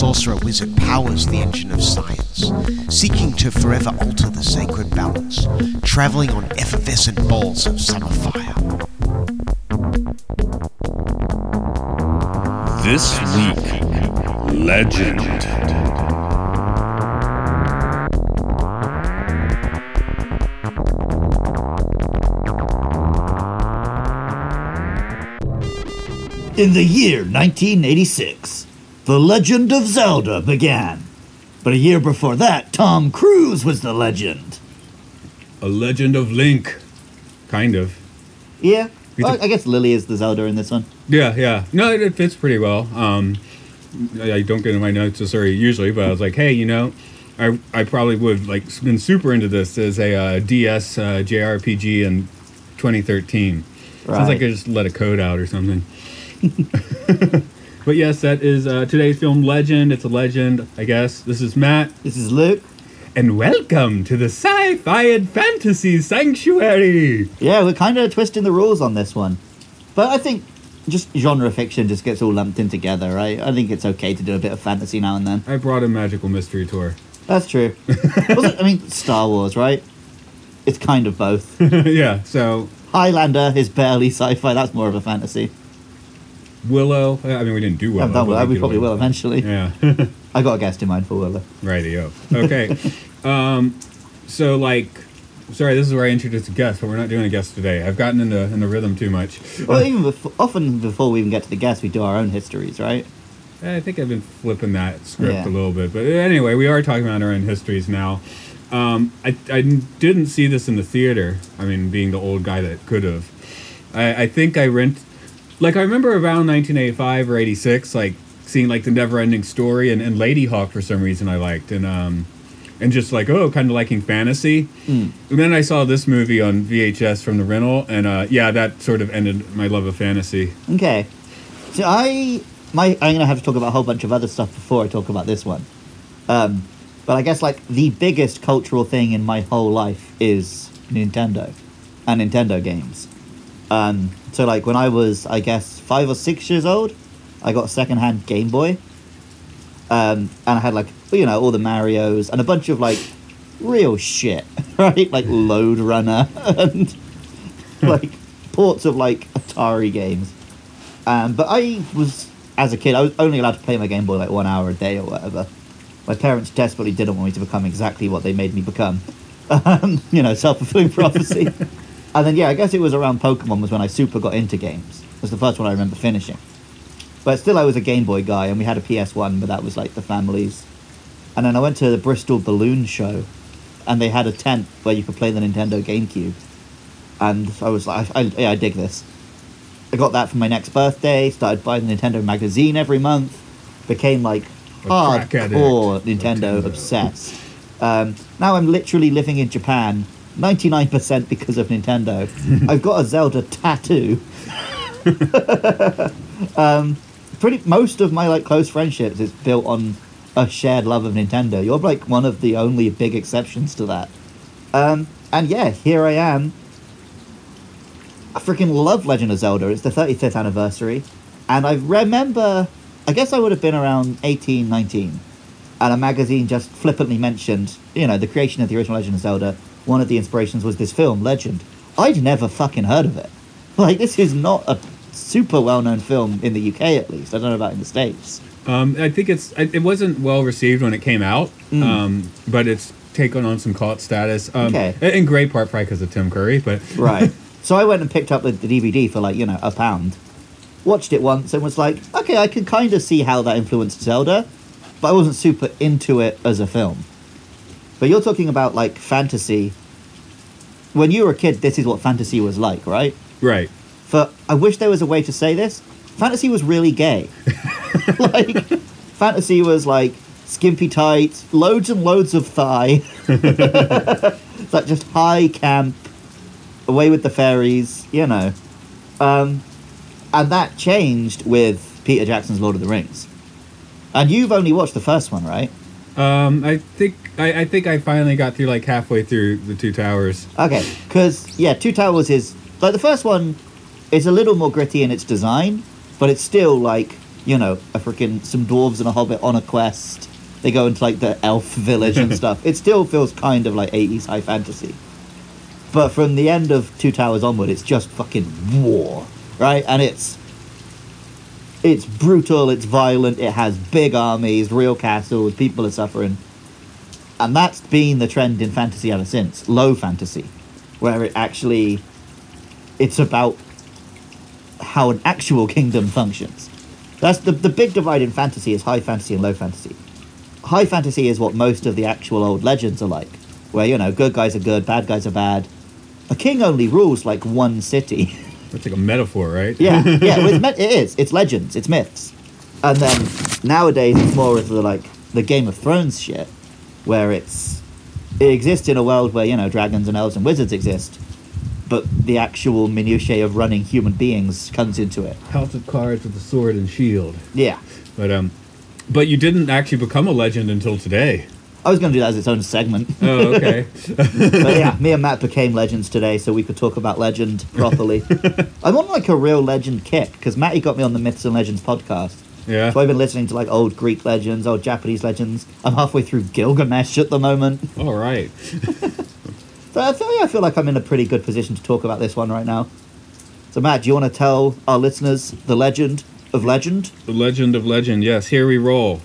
sorcerer wizard powers the engine of science, seeking to forever alter the sacred balance, traveling on effervescent balls of summer fire. This week, Legend. In the year 1986, The Legend of Zelda began. But a year before that, Tom Cruise was the legend. A Legend of Link. Kind of. Yeah, You I, guess Lily is the Zelda in this one. Yeah, yeah. No, it, it fits pretty well. Um, I, don't get in my notes necessarily usually, but I was like, hey, you know, I, I probably would like been super into this as a uh, DS uh, JRPG in 2013. Sounds like Right. I just let a code out or something. but yes, that is uh, today's film Legend. It's a legend, I guess. This is Matt, This is Luke. and welcome to the Sci-Fi and Fantasy Sanctuary. Yeah, we're kind of twisting the rules on this one. But I think just genre fiction just gets all lumped in together, right? I think it's okay to do a bit of fantasy now and then. I brought a magical mystery tour. That's true. Wasn't- I mean, Star Wars, right? It's kind of both. yeah, so Highlander is barely sci-fi. That's more of a fantasy. Willow. I mean, we didn't do Willow. Haven't done but well. We did probably will eventually. Yeah. I got a guest in mind for Willow. Rightio. Okay. um, so like, sorry, this is where I introduce a guest, but we're not doing a guest today. I've gotten into in the rhythm too much. Well, even before, often before we even get to the guests, we do our own histories, right? I think I've been flipping that script Yeah. a little bit, but anyway, we are talking about our own histories now. Um, I, I didn't see this in the theater. I mean, being the old guy that could have. I, I think I rent, like I remember around 1985 or 86, like seeing like the Never-Ending Story and, and Ladyhawke for some reason I liked, and um, and just like oh, kind of liking fantasy. And then I saw this movie on VHS from the rental, and uh, yeah, that sort of ended my love of fantasy. Okay. So I, my, I'm gonna have to talk about a whole bunch of other stuff before I talk about this one. Um, but I guess like the biggest cultural thing in my whole life is Nintendo, and Nintendo games. Um, so like when I was, I guess five or six years old, I got a secondhand Game Boy. Um, and I had like you know all the Mario's and a bunch of like real shit, right? Like Lode Runner and like ports of like Atari games. Um, but I was, as a kid, I was only allowed to play my Game Boy like one hour a day or whatever. My parents desperately didn't want me to become exactly what they made me become. Um, you know, self fulfilling prophecy. And then, yeah, I guess it was around Pokemon was when I super got into games. It was the first one I remember finishing. But still, I was a Game Boy guy, and we had a PS1, but that was like the family's. And then I went to the Bristol Balloon Show, and they had a tent where you could play the Nintendo GameCube. And I was like, I, yeah, I dig this. I got that for my next birthday. Started buying the Nintendo magazine every month. Became like A crack addict. hardcore Nintendo Nintendo. obsessed. Um, now I'm literally living in Japan, ninety nine percent because of Nintendo. I've got a Zelda tattoo. um, pretty most of my like close friendships is built on a shared love of Nintendo. You're like one of the only big exceptions to that. Um, and yeah, here I am. I freaking love Legend of Zelda. It's the 35th anniversary. And I remember, I guess I would have been around 18, 19. And a magazine just flippantly mentioned, you know, the creation of the original Legend of Zelda. One of the inspirations was this film, Legend. I'd never fucking heard of it. Like, this is not a super well known film in the UK, at least. I don't know about in the States. Um, I think it's it wasn't well received when it came out, Mm. um, but it's taken on some cult status. Um, Okay. In great part probably because of Tim Curry, but Right. so I went and picked up the, the DVD for like, you know, a pound. Watched it once and was like, okay, I can kind of see how that influenced Zelda, but I wasn't super into it as a film. But you're talking about like fantasy. When you were a kid, this is what fantasy was like, right? right. For I wish there was a way to say this. Fantasy was really gay. like fantasy was like skimpy tights, loads and loads of thigh. it's like just high camp, away with the fairies, you know. Um, and that changed with Peter Jackson's Lord of the Rings. And you've only watched the first one, right? Um, I think I, I think I finally got through like halfway through the Two Towers. Okay, because yeah, Two Towers is like the first one is a little more gritty in its design, but it's still like you know a freaking some dwarves and a hobbit on a quest. They go into like the elf village and stuff. It still feels kind of like eighties high fantasy, but from the end of Two Towers onward, it's just fucking war, right? And it's it's brutal, it's violent, it has big armies, real castles, people are suffering. And that's been the trend in fantasy ever since. Low fantasy. Where it actually it's about how an actual kingdom functions. That's the the big divide in fantasy is high fantasy and low fantasy. High fantasy is what most of the actual old legends are like, where you know, good guys are good, bad guys are bad. A king only rules like one city. It's like a metaphor, right? Yeah, yeah, well, it's, me- it is. It's legends. It's myths. And then nowadays it's more of the like the Game of Thrones shit, where it's it exists in a world where you know dragons and elves and wizards exist, but the actual minutiae of running human beings comes into it. House of Cards with a sword and shield. Yeah, But um, but you didn't actually become a legend until today. I was going to do that as its own segment, Oh, okay. but yeah, me and Matt became legends today, so we could talk about legend properly. I'm on like a real legend kick because Matty got me on the Myths and Legends podcast. yeah. So I've been listening to like old Greek legends, old Japanese legends. I'm halfway through Gilgamesh at the moment. All right. So I feel, yeah, I feel like I'm in a pretty good position to talk about this one right now. So Matt, do you want to tell our listeners the legend of legend? The legend of legend. Yes, here we roll.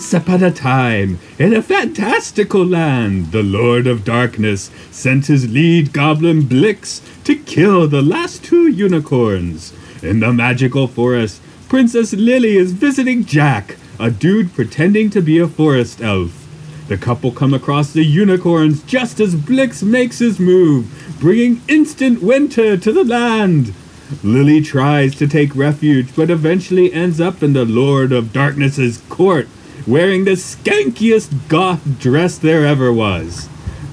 Once upon a time, in a fantastical land, the Lord of Darkness sent his lead goblin Blix to kill the last two unicorns. In the magical forest, Princess Lily is visiting Jack, a dude pretending to be a forest elf. The couple come across the unicorns just as Blix makes his move, bringing instant winter to the land. Lily tries to take refuge, but eventually ends up in the Lord of Darkness's court, wearing the skankiest goth dress there ever was.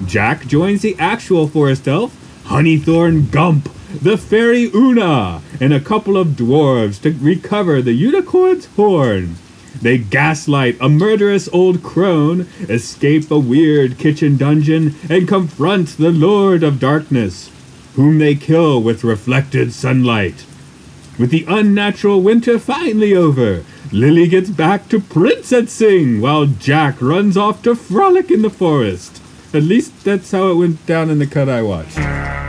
Jack joins the actual forest elf, Honeythorn Gump, the fairy Oona, and a couple of dwarves to recover the unicorn's horn. They gaslight a murderous old crone, escape a weird kitchen dungeon, and confront the Lord of Darkness, whom they kill with reflected sunlight. With the unnatural winter finally over, Lily gets back to Princess Sing while Jack runs off to frolic in the forest. At least that's how it went down in the cut I watched.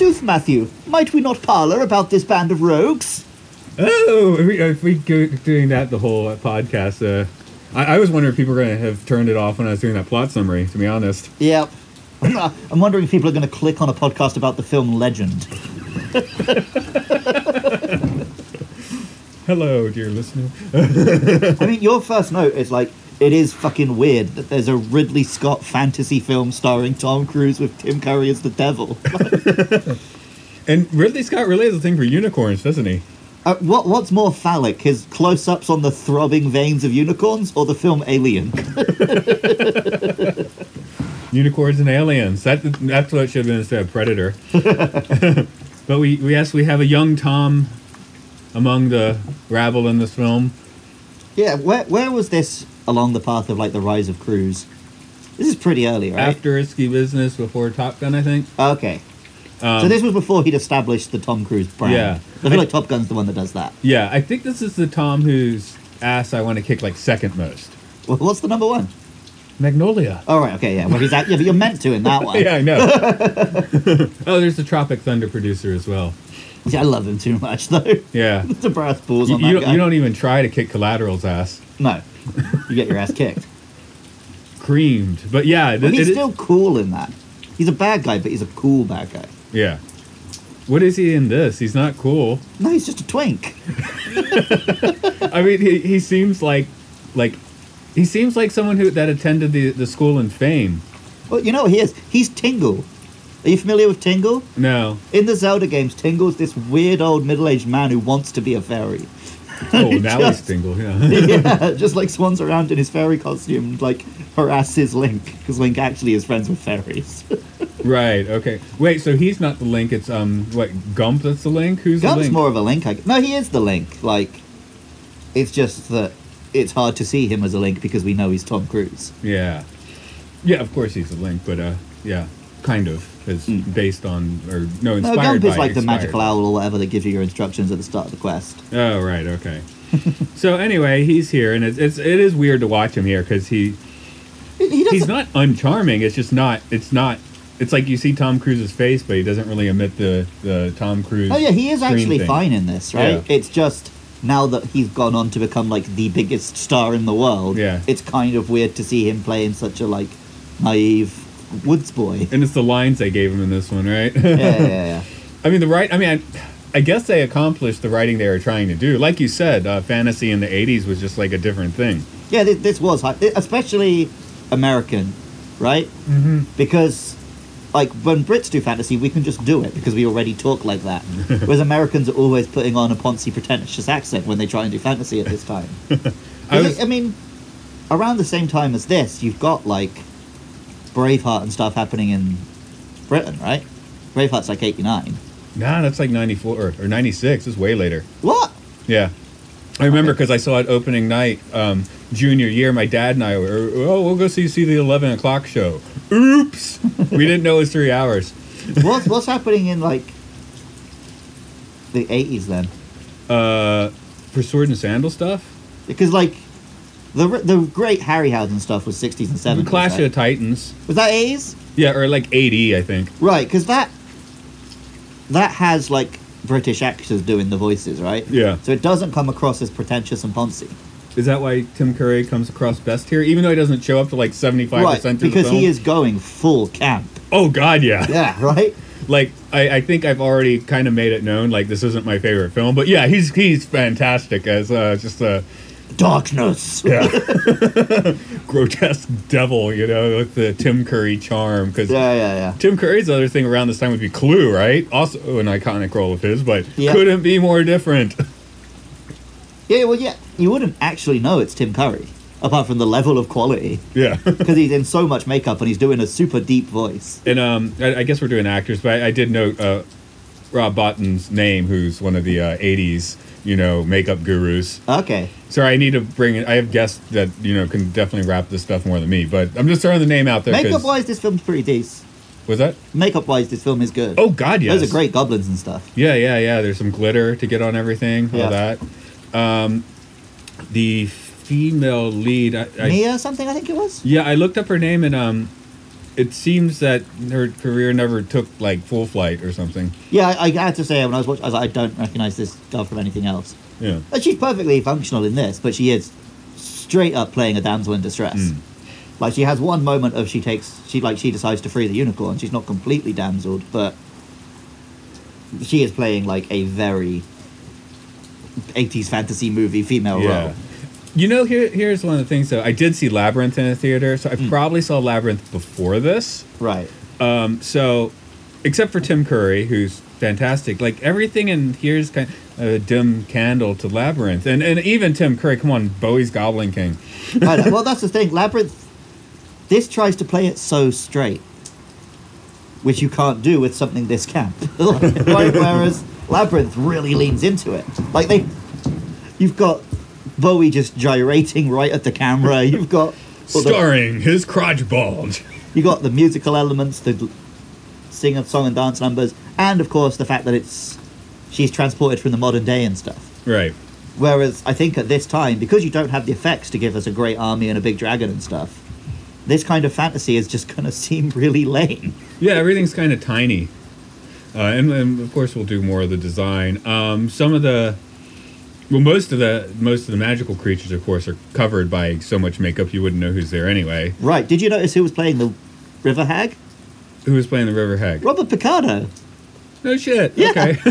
Matthew, might we not parlour about this band of rogues? Oh, if we, if we go doing that the whole podcast, uh, I, I was wondering if people were going to have turned it off when I was doing that plot summary, to be honest. Yep. I'm wondering if people are going to click on a podcast about the film Legend. Hello, dear listener. I mean, your first note is like, it is fucking weird that there's a Ridley Scott fantasy film starring Tom Cruise with Tim Curry as the devil. And Ridley Scott really has a thing for unicorns, doesn't he? Uh, what What's more phallic, his close-ups on the throbbing veins of unicorns, or the film Alien? Unicorns and aliens. That that's what it should have been instead of Predator. but we we yes we have a young Tom among the rabble in this film. Yeah, where where was this along the path of like the rise of Cruise? This is pretty early, right? After Risky Business, before Top Gun, I think. Okay. Um, so this was before he'd established the Tom Cruise brand. Yeah. I feel like Top Gun's the one that does that. Yeah, I think this is the Tom whose ass I want to kick like second most. Well, what's the number one? Magnolia. Oh right, okay, yeah. Well, he's at, yeah, but you're meant to in that one. Yeah, I know. oh, there's the Tropic Thunder producer as well. Yeah, I love him too much though. Yeah. the brass balls on you that don't, guy. you don't even try to kick Collateral's ass. No, you get your ass kicked. Creamed. But yeah, But he's it- still cool in that. He's a bad guy, but he's a cool bad guy. yeah. What is he in this? He's not cool. No, he's just a twink. I mean, he, he seems like like he seems like someone who that attended the, the school in Fame. Well, you know he is? He's Tingle. Are you familiar with Tingle? No. In the Zelda games, Tingle's this weird old middle-aged man who wants to be a fairy. Oh, now just- he's single. Yeah. yeah, just like swans around in his fairy costume, like harasses Link because Link actually is friends with fairies. right. Okay. Wait. So he's not the Link. It's um what Gump that's the Link. Who's the Gump's Link? more of a Link. I, no, he is the Link. Like, it's just that it's hard to see him as a Link because we know he's Tom Cruise. Yeah. Yeah. Of course he's the Link, but uh yeah, kind of is Mm. based on or no inspired No, inspired Gump by is like the inspired. magical owl or whatever that gives you your instructions at the start of the quest. Oh right. Okay. so anyway, he's here, and it's, it's it is weird to watch him here because he He, he he's not uncharming. It's just not. It's not. It's like you see Tom Cruise's face, but he doesn't really emit the the Tom Cruise. Oh yeah, he is actually thing. fine in this, right? Yeah. It's just now that he's gone on to become like the biggest star in the world. Yeah. It's kind of weird to see him playing such a like naive woods boy. And it's the lines they gave him in this one, right? yeah, yeah, yeah. I mean, the right. I mean, I, I guess they accomplished the writing they were trying to do. Like you said, uh, fantasy in the '80s was just like a different thing. Yeah, this, this was high, especially American, right? Mm-hmm. Because like when Brits do fantasy, we can just do it because we already talk like that. Whereas Americans are always putting on a poncy, pretentious accent when they try and do fantasy at this time. I was, I mean, around the same time as this, you've got like Braveheart and stuff happening in Britain, right? Braveheart's like '89. nah, that's like '94 or, or '96. It's way later. What? Yeah. I remember because I saw it opening night, um, junior year. My dad and I were, oh, we'll go see see the eleven o'clock show. Oops, we didn't know it was three hours. What's what's happening in like the '80s then? Uh, for sword and sandal stuff, Because like the the great Harryhausen stuff was 60s and 70s. Clash right? of Titans. was that 80s? Yeah, or like eighty, I think. Right, because that that has like British actors doing the voices, right? Yeah. So it doesn't come across as pretentious and poncy. Is that why Tim Curry comes across best here, even though he doesn't show up to like seventy five Right, percent? because the film? he is going full camp. Oh God, yeah. Yeah, right. Like I, I think I've already kind of made it known. Like this isn't my favorite film, but yeah, he's he's fantastic as uh, just a Darkness. yeah grotesque devil, you know, with the Tim Curry charm. Because Yeah, yeah, yeah. Tim Curry's other thing around this time would be Clue, right? Also an iconic role of his, but Yeah. couldn't be more different. Yeah, well, yeah. You wouldn't actually know it's Tim Curry, apart from the level of quality, yeah. because he's in so much makeup and he's doing a super deep voice. And um, I, I guess we're doing actors, but I, I did note uh, Rob Bottin's name, who's one of the uh, '80s, you know, makeup gurus. Okay. Sorry, I need to bring in. I have guests that you know can definitely wrap this stuff more than me, but I'm just throwing the name out there. Makeup wise, this film's pretty decent. was that? Makeup wise, this film is good. Oh God, yes. Those are great goblins and stuff. Yeah, yeah, yeah. There's some glitter to get on everything. Yeah. All that. Um, the female lead. I, I, Mia something, I think it was. Yeah, I looked up her name and um, it seems that her career never took like full flight or something. Yeah, I, I had to say when I was watching, I was like, I don't recognize this girl from anything else. Yeah. And she's perfectly functional in this, but she is straight up playing a damsel in distress. Mm. Like she has one moment of she takes she like she decides to free the unicorn. She's not completely damseled, but she is playing like a very 80s fantasy movie female Yeah. role. You know, here here's one of the things though. I did see Labyrinth in a theater, so I Hmm. probably saw Labyrinth before this. Right. Um, so, except for Tim Curry, who's fantastic, like everything in here's kind of a dim candle to Labyrinth, and and even Tim Curry. Come on, Bowie's Goblin King. Know. well, that's the thing. Labyrinth. This tries to play it so straight, which you can't do with something this camp. right? Whereas Labyrinth really leans into it. Like they, you've got Bowie just gyrating right at the camera. You've got all the- Starring his crotch bulge. you got the musical elements, the sing of song and dance numbers, and of course the fact that it's she's transported from the modern day and stuff. Right. Whereas I think at this time, because you don't have the effects to give us a great army and a big dragon and stuff, this kind of fantasy is just gonna seem really lame. Yeah, everything's kind of tiny. Uh, and, and of course, we'll do more of the design. Um, some of the, well, most of the most of the magical creatures, of course, are covered by so much makeup you wouldn't know who's there anyway. Right? Did you notice who was playing the River Hag? Who was playing the River Hag? Robert Picardo. No shit. Yeah. Okay.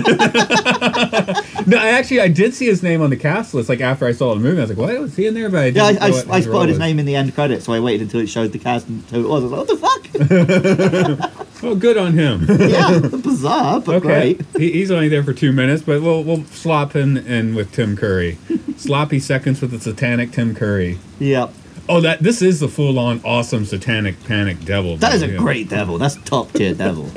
no, I actually I did see his name on the cast list. Like after I saw the movie, I was like, "What was he in there?" But I Yeah, didn't I, I, know I his spotted his name in the end credits, so I waited until it showed the cast and who it was. I was like, what the fuck? Oh, good on him. yeah, bizarre, but Okay, great. he, he's only there for two minutes, but we'll we'll slop him in with Tim Curry. Sloppy seconds with the satanic Tim Curry. Yep. Oh, that this is the full-on awesome satanic panic devil. That is a great devil. That's top tier devil.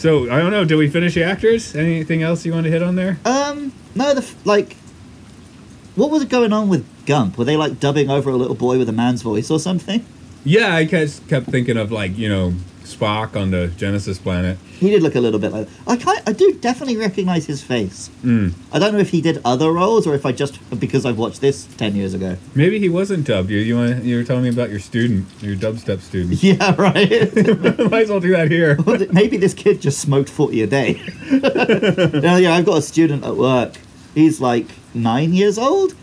So I don't know. Did we finish the actors? Anything else you want to hit on there? Um, no, the like, what was going on with Gump? Were they like dubbing over a little boy with a man's voice or something? Yeah, I kept kept thinking of like you know Spock on the Genesis planet. He did look a little bit like. I kind, I do definitely recognize his face. Mm. I don't know if he did other roles or if I just because I've watched this ten years ago. Maybe he wasn't dubbed. You you want you were telling me about your student, your dubstep student. Yeah, right. Might as well do that here. Maybe this kid just smoked 40 a day. yeah, yeah, I've got a student at work. He's like nine years old.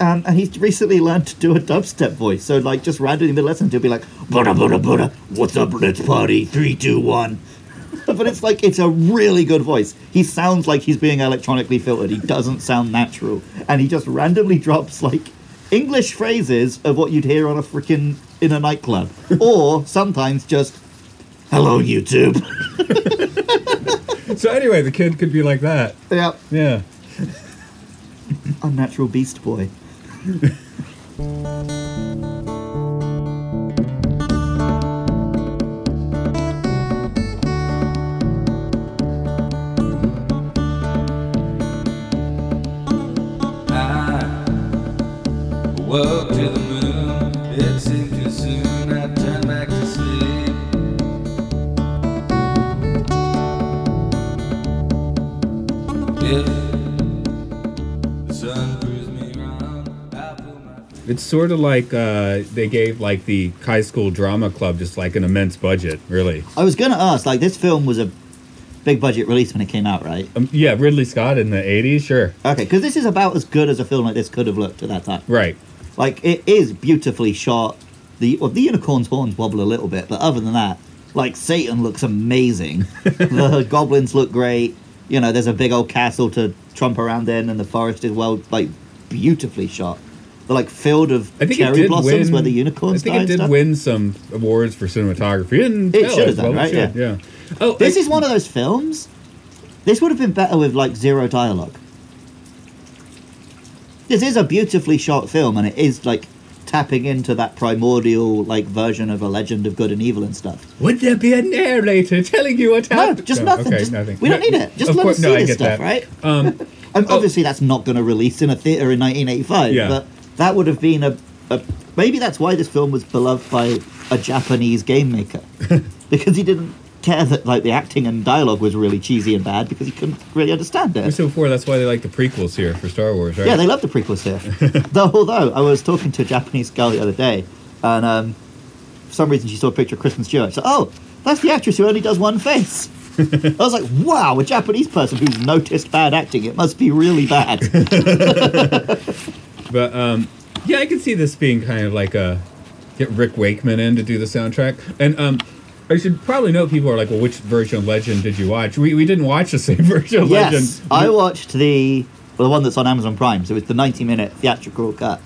Um, and he's recently learned to do a dubstep voice. So, like, just randomly in the lesson, he'll be like, Buddha, Buddha, Buddha, what's up, let's party, three, two, one. but it's like, it's a really good voice. He sounds like he's being electronically filtered. He doesn't sound natural. And he just randomly drops, like, English phrases of what you'd hear on a freaking, in a nightclub. or sometimes just, hello, YouTube. So anyway, the kid could be like that. Yeah. Yeah. Unnatural Beast Boy. Ah, I woke It's sort of like uh, they gave like the high school drama club just like an immense budget, really. I was gonna ask, like, this film was a big budget release when it came out, right? Um, yeah, Ridley Scott in the '80s, sure. Okay, because this is about as good as a film like this could have looked at that time. Right. Like, it is beautifully shot. The well, the unicorn's horns wobble a little bit, but other than that, like, Satan looks amazing. the goblins look great. You know, there's a big old castle to trump around in, and the forest is well, like, beautifully shot. The like field of I think it cherry blossoms win. where the unicorns I think it did stuff. win some awards for cinematography. And It should have done, right? Yeah. Yeah. yeah. Oh, This I- is one of those films. This would have been better with like zero dialogue. This is a beautifully shot film, and it is like tapping into that primordial like version of a legend of good and evil and stuff. Would there be a narrator telling you what No, happened? just nothing. Okay, Just- nothing. We don't need it. Just let course- us see I this stuff, that. right? Um, And Oh. obviously, that's not going to release in a theater in 1985. Yeah. But that would have been a, a. Maybe that's why this film was beloved by a Japanese game maker, because he didn't care that like the acting and dialogue was really cheesy and bad because he couldn't really understand it. we said before that's why they like the prequels here for Star Wars, right? Yeah, they love the prequels here. Though, although I was talking to a Japanese girl the other day, and um, for some reason she saw a picture of Kristen Stewart. So, oh, that's the actress who only does one face. I was like, wow, a Japanese person who's noticed bad acting. It must be really bad. But um, yeah, I can see this being kind of like a get Rick Wakeman in to do the soundtrack. And um, I should probably know people are like, well, which version of Legend did you watch? We, we didn't watch the same version of yes, Legend. I watched the well, the one that's on Amazon Prime. So it's the 90-minute theatrical cut.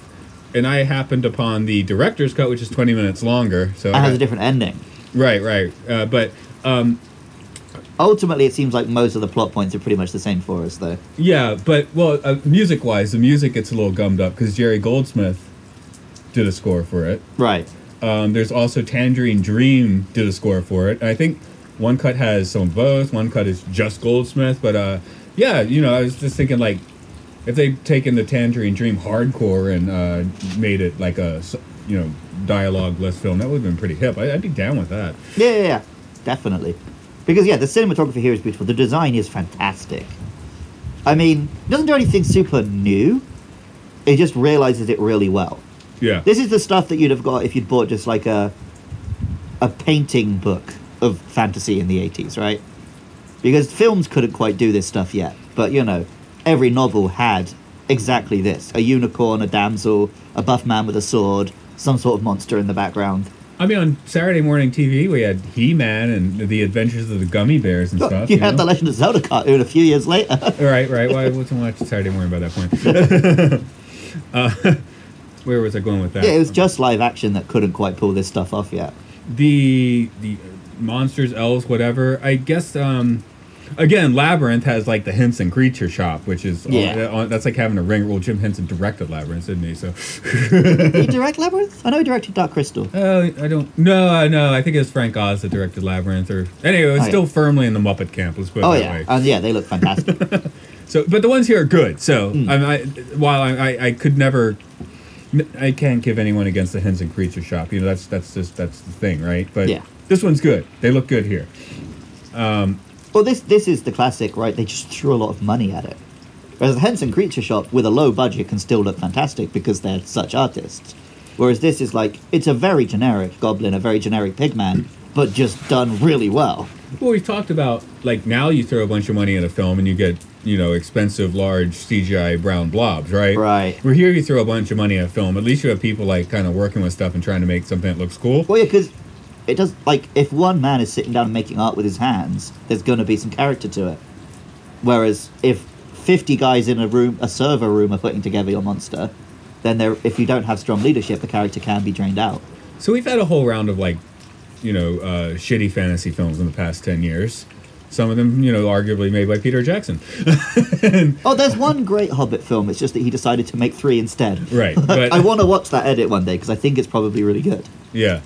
and I happened upon the director's cut, which is 20 minutes longer. So It has got- a different ending. right, right. Uh, but um, Ultimately, it seems like most of the plot points are pretty much the same for us, though. yeah, but well, uh, music wise, the music gets a little gummed up because Jerry Goldsmith did a score for it. Right. Um, there's also Tangerine Dream did a score for it. And I think one cut has some of both. One cut is just Goldsmith. But uh, yeah, you know, I was just thinking like if they'd taken the Tangerine Dream hardcore and uh, made it like a you know dialogue less film, that would have been pretty hip. I, I'd be down with that. Yeah, yeah, yeah, definitely. Because yeah, the cinematography here is beautiful. The design is fantastic. I mean, it doesn't do anything super new. It just realizes it really well. Yeah. This is the stuff that you'd have got if you'd bought just like a a painting book of fantasy in the eighties, right? Because films couldn't quite do this stuff yet. But you know, every novel had exactly this: a unicorn, a damsel, a buff man with a sword, some sort of monster in the background. I mean, on Saturday morning TV, we had He Man and the Adventures of the Gummi Bears and stuff. you you had know? the Legend of Zelda cartoon a few years later. Right, right. Why wasn't watching Saturday morning by that point? uh, where was I going with that? yeah, it was just live action that couldn't quite pull this stuff off yet. the the monsters, elves, whatever. I guess. um Again, Labyrinth has like the Henson Creature Shop, which is Yeah. uh, that's like having a ring. Well, Jim Henson directed Labyrinth, didn't he? So, he direct Labyrinth? I know he directed Dark Crystal. uh, I don't. No, uh, no. I think it was Frank Oz that directed Labyrinth. Or anyway, it's Oh, yeah. still firmly in the Muppet camp. Let's put it Oh that yeah, way. and yeah, they look fantastic. So, but the ones here are good. So, Hmm. I'm, I, while I, I, I could never, I can't give anyone against the Henson Creature Shop. You know, that's that's just that's the thing, right? But Yeah. this one's good. They look good here. Well, this this is the classic, right? They just threw a lot of money at it. Whereas the Henson Creature Shop with a low budget can still look fantastic because they're such artists. Whereas this is like it's a very generic goblin, a very generic pigman, but just done really well. Well, we've talked about like now you throw a bunch of money at a film and you get you know expensive large CGI brown blobs, right? Right. Where here you throw a bunch of money at a film, at least you have people like kind of working with stuff and trying to make something that looks cool. Well, yeah, because it does like if one man is sitting down and making art with his hands, there's going to be some character to it. Whereas if fifty guys in a room, a server room, are putting together your monster, then there, if you don't have strong leadership, the character can be drained out. So we've had a whole round of like, you know, uh, shitty fantasy films in the past ten years. Some of them, you know, arguably made by Peter Jackson. Oh, there's one great Hobbit film. It's just that he decided to make three instead. Right, but- I want to watch that edit one day because I think it's probably really good. Yeah,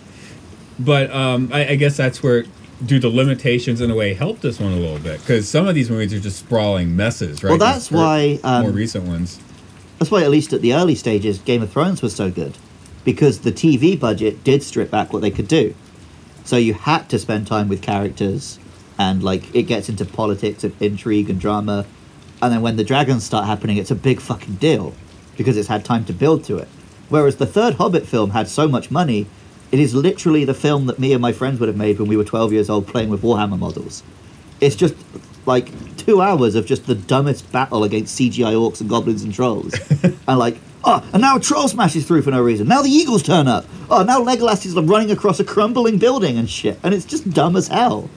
but um, I, I guess that's where do the limitations in a way help this one a little bit because some of these movies are just sprawling messes, right? Well, that's why, um, more recent ones. That's why, at least at the early stages, Game of Thrones was so good because the TV budget did strip back what they could do. So you had to spend time with characters, and like it gets into politics and intrigue and drama, and then when the dragons start happening, it's a big fucking deal because it's had time to build to it. Whereas the third Hobbit film had so much money, it is literally the film that me and my friends would have made when we were 12 years old playing with Warhammer models. It's just like two hours of just the dumbest battle against CGI orcs and goblins and trolls. and like, oh, and now a troll smashes through for no reason. Now the eagles turn up. Oh, now Legolas is running across a crumbling building and shit. And it's just dumb as hell.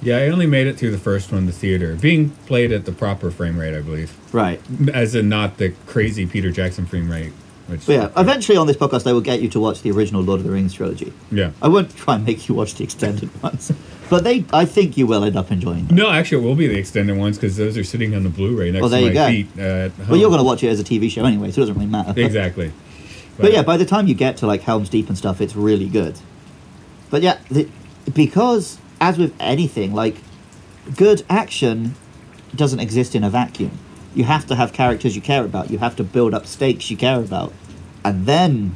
Yeah, I only made it through the first one, the theater, being played at the proper frame rate, I believe, Right. as in not the crazy Peter Jackson frame rate. Which, But yeah, eventually on this podcast, I will get you to watch the original Lord of the Rings trilogy. yeah. I won't try and make you watch the extended ones. But they, I think you will end up enjoying them. No, actually, it will be the extended ones because those are sitting on the Blu-ray next Well, there to you my go. feet. Uh, Well, you're going to watch it as a TV show anyway, so it doesn't really matter. exactly. But yeah, by the time you get to like Helm's Deep and stuff, it's really good. But yeah, the, because as with anything, like good action doesn't exist in a vacuum. You have to have characters you care about. You have to build up stakes you care about, and then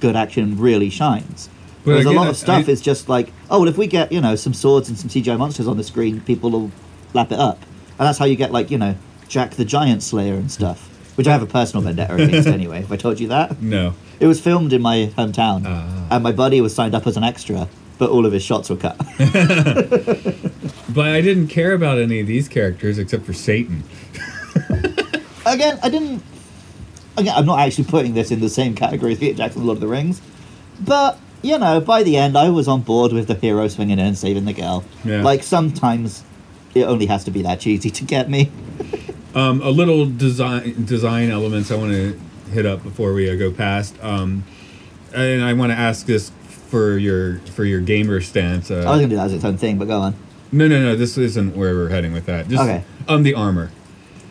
good action really shines. But Whereas a lot of stuff I- is just like, oh, well, if we get you know some swords and some CGI monsters on the screen, people will lap it up, and that's how you get like you know Jack the Giant Slayer and stuff. Which I have a personal vendetta against anyway. If I told you that, No. it was filmed in my hometown, Ah. and my buddy was signed up as an extra, but all of his shots were cut. But I didn't care about any of these characters except for Satan. again, I didn't. Again, I'm not actually putting this in the same category as Peter Jackson's Lord of the Rings, but you know, by the end, I was on board with the hero swinging in and saving the girl. Yeah. Like sometimes, it only has to be that cheesy to get me. Um, a little design design elements I want to hit up before we uh, go past. Um, and I want to ask this for your for your gamer stance. Uh, I was gonna do that as its own thing, but go on. no, no, no. This isn't where we're heading with that. Just Okay. um the armor.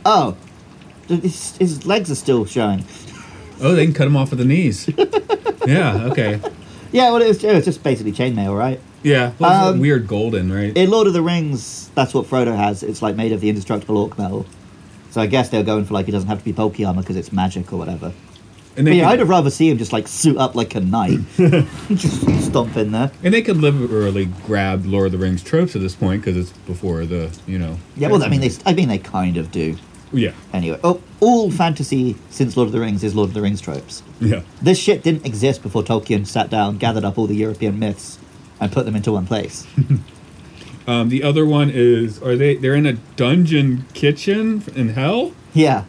Oh, his, his legs are still showing. Oh, they can cut him off at the knees. yeah. Okay. Yeah, well, it was, it was just basically chainmail, right? Yeah, well, Um, weird golden, right? In Lord of the Rings, that's what Frodo has. It's like made of the indestructible orc metal. So I guess they're going for like it doesn't have to be bulky armor because it's magic or whatever. and they yeah, could, I'd have rather see him just like suit up like a knight, just stomp in there. and they could literally grab Lord of the Rings tropes at this point because it's before the you know. Yeah, well, I mean, they, I mean, they kind of do. Yeah, Anyway, oh, all fantasy since Lord of the Rings is Lord of the Rings tropes. yeah. This shit didn't exist before Tolkien sat down, gathered up all the European myths, and put them into one place. Um, the other one is are they? They're in a dungeon kitchen in hell. Yeah.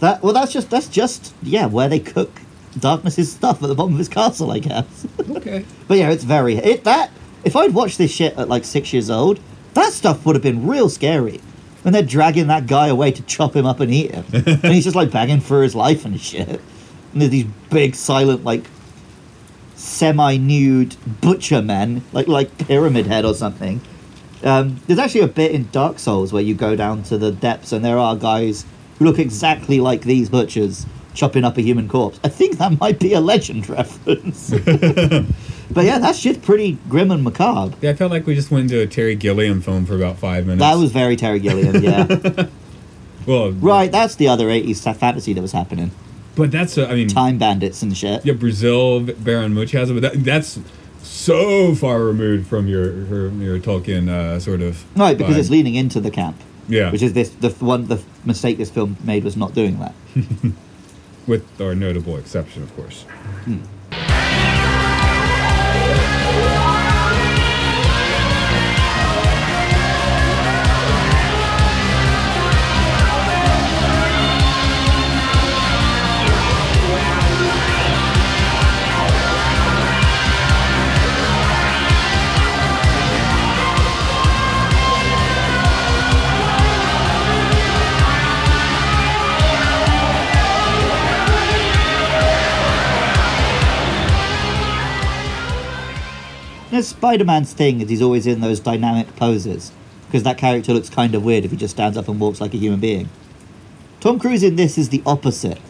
That well, that's just that's just yeah where they cook Darkness's stuff at the bottom of his castle, I guess. Okay. but yeah, it's very it that if I'd watched this shit at like six years old, that stuff would have been real scary. When they're dragging that guy away to chop him up and eat him, and he's just like begging for his life and shit. And there's these big silent like semi-nude butcher men, like like Pyramid Head or something. Um, there's actually a bit in Dark Souls where you go down to the depths and there are guys who look exactly like these butchers chopping up a human corpse. I think that might be a legend reference. but yeah, that shit's pretty grim and macabre. Yeah, I felt like we just went into a Terry Gilliam film for about five minutes. That was very Terry Gilliam, yeah. well, right, that's the other 80s fantasy that was happening. But that's uh, I mean, Time bandits and shit. yeah, Brazil, Baron Munchausen, but that, that's so far removed from your from your Tolkien uh, sort of. Right, because vibe. it's leaning into the camp. Yeah. Which is this the one the mistake this film made was not doing that. with our notable exception, of course. You know, Spider-Man's thing is he's always in those dynamic poses because that character looks kind of weird if he just stands up and walks like a human being. Tom Cruise in this is the opposite.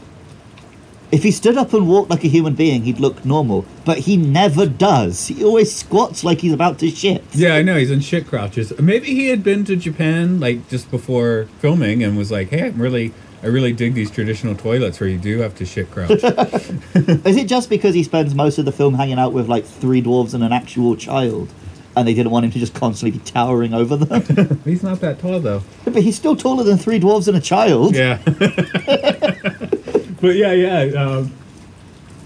If he stood up and walked like a human being, he'd look normal, but he never does. He always squats like he's about to shit. Yeah, I know he's in shit crouches. Maybe he had been to Japan like just before filming and was like, "Hey, I'm really, I really dig these traditional toilets where you do have to shit crouch." Is it just because he spends most of the film hanging out with like three dwarves and an actual child, and they didn't want him to just constantly be towering over them? he's not that tall though. but he's still taller than three dwarves and a child. Yeah. but yeah, yeah, um,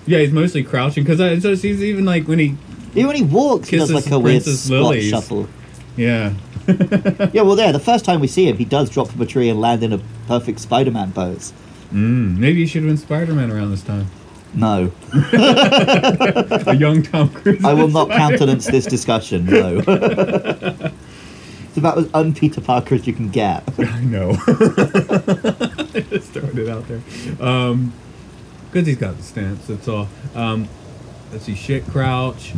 yeah. He's mostly crouching because he's even like when he, Even when he walks, he does like a weird Princess squat Lilies. shuffle. yeah, Yeah, well, there, the first time we see him, he does drop from a tree and land in a perfect Spider Man pose. mm, maybe he should have been Spider Man around this time. No. A young Tom Cruise. I will not countenance this discussion, no. it's about as un Peter Parker as you can get. I know. I Just throwing it out there. Um, he's got the stance. That's all. Um, let's see. Shit, crouch,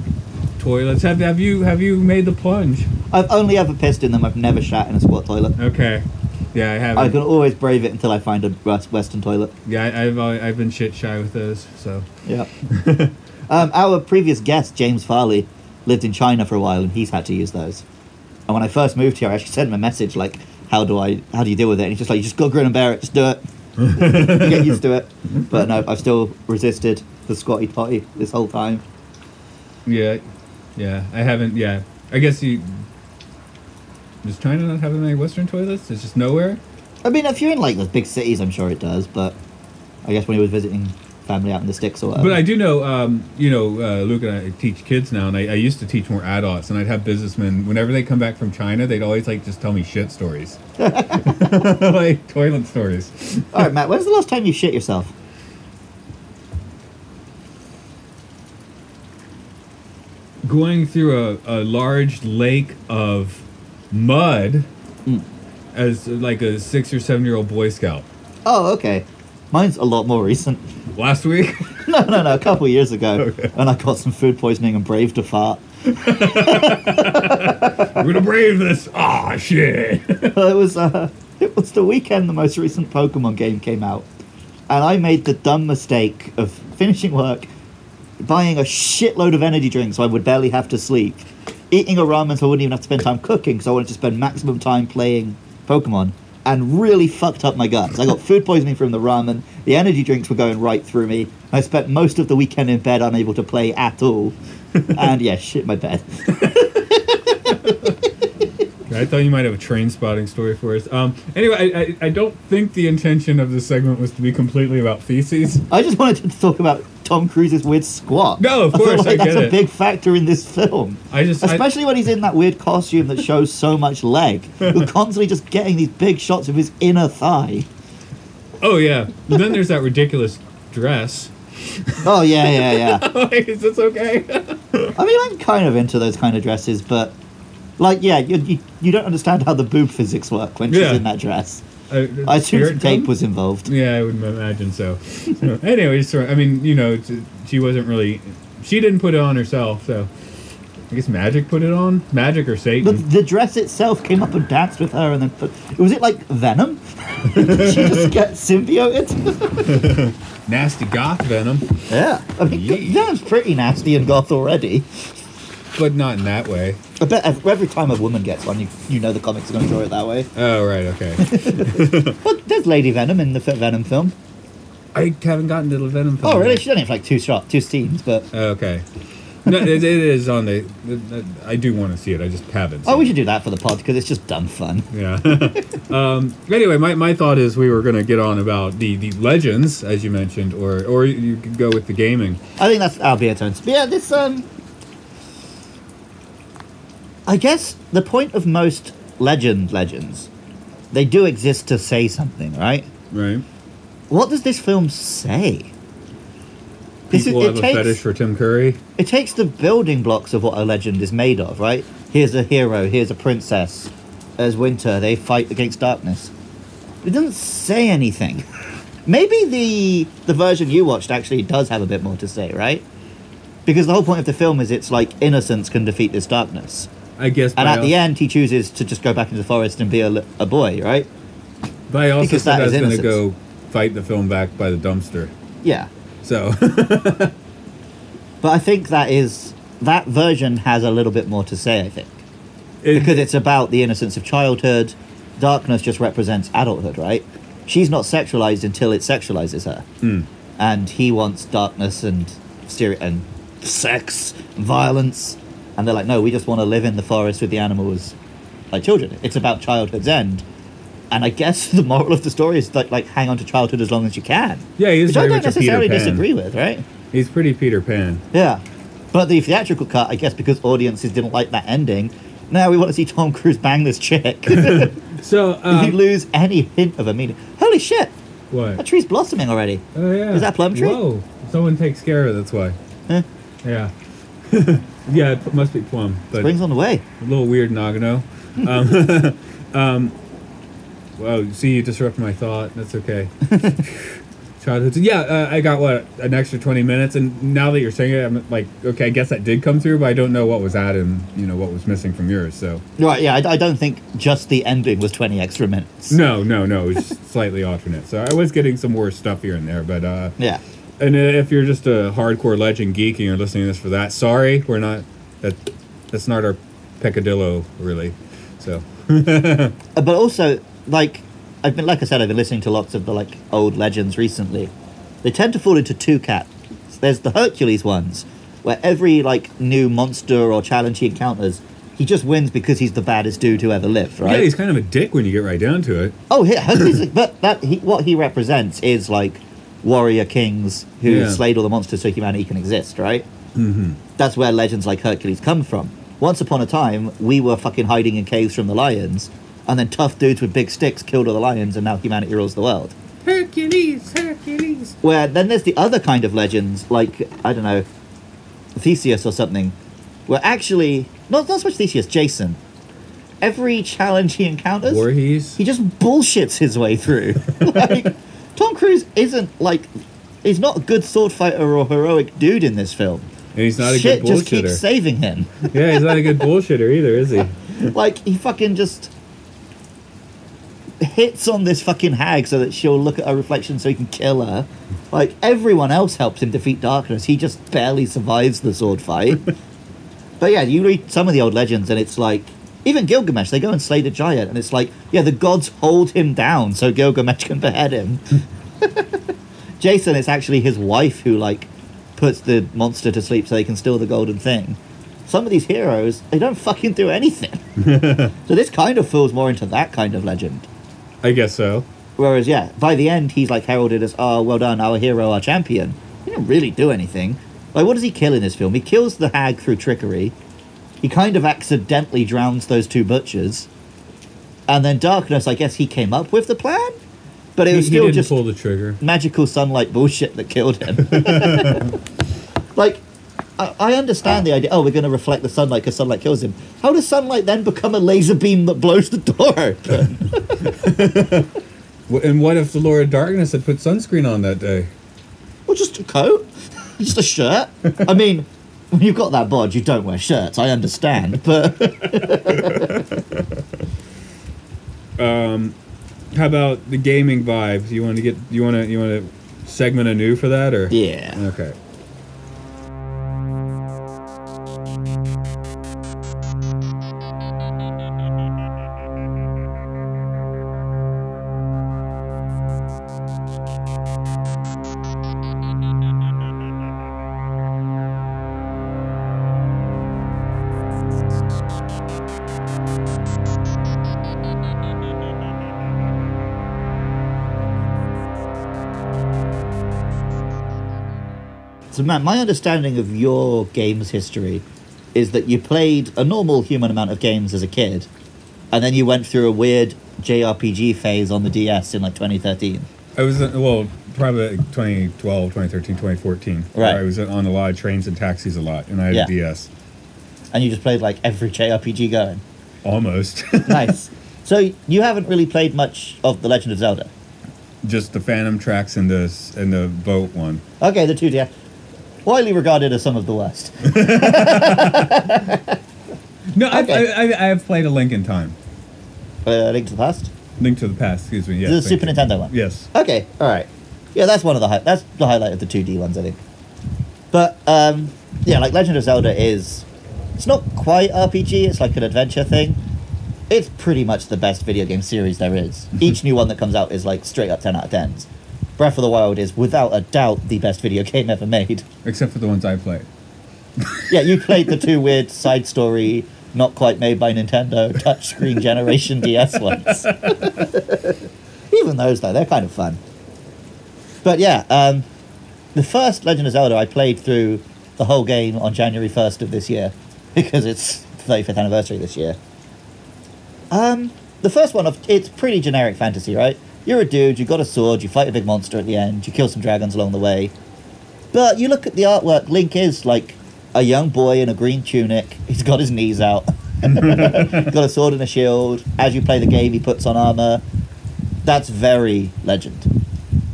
toilets. Have have you have you made the plunge? I've only ever pissed in them, I've never shat in a squat toilet. Okay. Yeah, I haven't. I can always brave it until I find a Western toilet. Yeah, I, I've uh, I've been shit shy with those. So Yeah. um, our previous guest, James Farley, lived in China for a while and he's had to use those. And when I first moved here, I actually sent him a message like, how do I, how do you deal with it? And he's just like, you just go grin and bear it, just do it. Get used to it. But no, I've still resisted the squatty potty this whole time. yeah, yeah. I haven't. Yeah. I guess you. Does China not have any Western toilets? It's just nowhere. I mean, if you're in like the big cities, I'm sure it does, but I guess when he was visiting family out in the sticks or whatever. But I do know, um, you know, uh, Luke and I teach kids now, and I, I used to teach more adults, and I'd have businessmen, whenever they come back from China, they'd always like just tell me shit stories. like toilet stories. All right, Matt, when's the last time you shit yourself? Going through a, a large lake of mud Mm. as like a six or seven year old Boy Scout. Oh, okay. Mine's a lot more recent. Last week? No, no, no, a couple years ago. And I got some food poisoning and braved a fart. We're gonna brave this. Ah, shit. it was uh, it was the weekend the most recent Pokemon game came out, and I made the dumb mistake of finishing work, buying a shitload of energy drinks so I would barely have to sleep, eating a ramen so I wouldn't even have to spend time cooking because I wanted to spend maximum time playing Pokemon, and really fucked up my guts. I got food poisoning from the ramen. The energy drinks were going right through me. I spent most of the weekend in bed unable to play at all. and yeah, shit my bed. I thought you might have a train spotting story for us. Um, anyway, I, I, I don't think the intention of this segment was to be completely about feces. I just wanted to talk about Tom Cruise's weird squat. No, of I course, I like that's get a it. big factor in this film. I just I- Especially when he's in that weird costume that shows so much leg. You're constantly just getting these big shots of his inner thigh. oh yeah. And then there's that ridiculous dress. Oh yeah, yeah, yeah. Is this okay? I mean, I'm kind of into those kind of dresses, but like, yeah, you you, you don't understand how the boob physics work when she's Yeah. in that dress. Uh, I assume tape was involved. Yeah, I would imagine so. anyway, so, I mean, you know, she wasn't really. She didn't put it on herself, so. I guess Magic put it on? Magic or Satan? the dress itself came up and danced with her, and then put, was it like Venom? Did she just get symbioted? Nasty goth venom, yeah, I mean. Venom's pretty nasty and goth already. but not in that way. I bet ev- every time a woman gets one, you, you know the comics are going to draw it that way. Oh, right, okay. But there's Lady Venom in the Venom film. I haven't gotten to the venom film. Oh, really? yet. She's only have like two shot, two scenes, but Okay. No, it, it is on the. I do want to see it. I just haven't. oh, we should do that for the pod because it's just dumb fun. Yeah. um, anyway, my, my thought is we were going to get on about the, the legends, as you mentioned, or or you could go with the gaming. I think that's our beer turns. But yeah, this um, I guess the point of most legend legends, they do exist to say something, right? Right. What does this film say? This is- People it have a takes- fetish for Tim Curry. It takes the building blocks of what a legend is made of, right? Here's a hero, here's a princess. As winter, they fight against darkness. It doesn't say anything. Maybe the the version you watched actually does have a bit more to say, right? Because the whole point of the film is it's like innocence can defeat this darkness. I guess. And at the end, he chooses to just go back into the forest and be a, a boy, right? But I also because said that I was going to go fight the film back by the dumpster. Yeah. So But I think that is that version has a little bit more to say, I think. it, because it's about the innocence of childhood. Darkness just represents adulthood, right? She's not sexualized until it sexualizes her, Hmm. and he wants darkness and and sex, violence, and they're like, no, we just want to live in the forest with the animals, like children. It's about childhood's end, and I guess the moral of the story is like, like hang on to childhood as long as you can. Yeah, he is which I don't much a Peter necessarily disagree with, right? he's pretty Peter Pan. Yeah. But the theatrical cut, I guess because audiences didn't like that ending, now we want to see Tom Cruise bang this chick. So you um, lose any hint of a meaning. Holy shit! That what? tree's blossoming already. Oh yeah. Is that plum tree? Whoa! Someone takes care of it. That's why. Huh? Yeah. Yeah, it must be plum, but Spring's on the way. a little weird Nagano. Um, um, well, see, you disrupted my thought. That's okay. Childhood. Yeah, uh, I got what an extra twenty minutes, and now that you're saying it, I'm like, okay, I guess that did come through, but I don't know what was added, and you know what was missing from yours. So Right, yeah, I, I don't think just the ending was 20 extra minutes. no, no, no, it was slightly alternate. So I was getting some more stuff here and there, but uh, Yeah. And if you're just a hardcore legend geek and you're listening to this for that, sorry, we're not. That that's not our peccadillo really. So Uh, But also, like, I've been, like I said, I've been listening to lots of the, like, old legends recently. They tend to fall into two cats. There's the Hercules ones, where every, like, new monster or challenge he encounters, he just wins because he's the baddest dude who ever lived, right? yeah, he's kind of a dick when you get right down to it. Oh, yeah, Hercules, but that he, what he represents is like warrior kings who Yeah. slayed all the monsters so humanity can exist, right? Mm-hmm. That's where legends like Hercules come from. Once upon a time, we were fucking hiding in caves from the lions, and then tough dudes with big sticks killed all the lions, and now humanity rules the world. Hercules, Hercules. Where then there's the other kind of legends, like I don't know, Theseus or something, where actually not not so much Theseus, Jason. Every challenge he encounters, Voorhees. he just bullshits his way through. like Tom Cruise isn't like he's not a good sword fighter or heroic dude in this film. And he's not a Shit good just keeps saving him. yeah, he's not a good bullshitter either, is he? like he fucking just hits on this fucking hag so that she'll look at her reflection so he can kill her. Like everyone else helps him defeat darkness. He just barely survives the sword fight. but yeah, you read some of the old legends and it's like even Gilgamesh, they go and slay the giant, and it's like, yeah, the gods hold him down so Gilgamesh can behead him. Jason, it's actually his wife who like puts the monster to sleep so they can steal the golden thing. Some of these heroes, they don't fucking do anything. so this kind of falls more into that kind of legend. I guess so. Whereas, yeah, by the end, he's like heralded as, oh, well done, our hero, our champion. He didn't really do anything. Like, what does he kill in this film? He kills the hag through trickery. He kind of accidentally drowns those two butchers. And then Darkness, I guess he came up with the plan? But it was he still didn't just pull the trigger. magical sunlight bullshit that killed him. like, I, I understand the idea. Oh, we're going to reflect the sunlight because sunlight kills him. How does sunlight then become a laser beam that blows the door open? And what if the Lord of Darkness had put sunscreen on that day? or just a coat? just a shirt? I mean, when you've got that bod, you don't wear shirts. I understand, but um, How about the gaming vibes? You want to get you want to you want to segment anew for that or yeah. Okay. So, Matt, my understanding of your games history is that you played a normal human amount of games as a kid, and then you went through a weird JRPG phase on the DS in like 2013. I was well probably 2012, 2013, 2014. Right. I was on a lot of trains and taxis a lot, and I had Yeah. a DS. And you just played like every JRPG going. Almost. Nice. so, you haven't really played much of The Legend of Zelda. Just the Phantom tracks and the and the boat one. Okay, the 2DS. Widely regarded as some of the worst. No, I, Okay. I, I, I have played a Link in Time. Uh, Link to the Past? Link to the Past. Excuse me. Yes. the thank Super you. Nintendo one. Yes. Okay, all right. Yeah, that's one of the hi- that's the highlight of the 2D ones, I think. But um, yeah, like Legend of Zelda is it's not quite RPG. It's like an adventure thing. It's pretty much the best video game series there is. Each new one that comes out is like straight up ten out of tens. Breath of the Wild is without a doubt the best video game ever made. Except for the ones I played. Yeah, you played the two weird side story, not quite made by Nintendo, touchscreen generation DS ones. Even those though, they're kind of fun. But yeah, um, the first Legend of Zelda I played through the whole game on January first of this year because it's 35th anniversary this year. Um, the first one of it's pretty generic fantasy, right? You're a dude, you got a sword, you fight a big monster at the end, you kill some dragons along the way. But you look at the artwork, Link is like a young boy in a green tunic. He's got his knees out. got a sword and a shield. As you play the game, he puts on armor. That's very legend.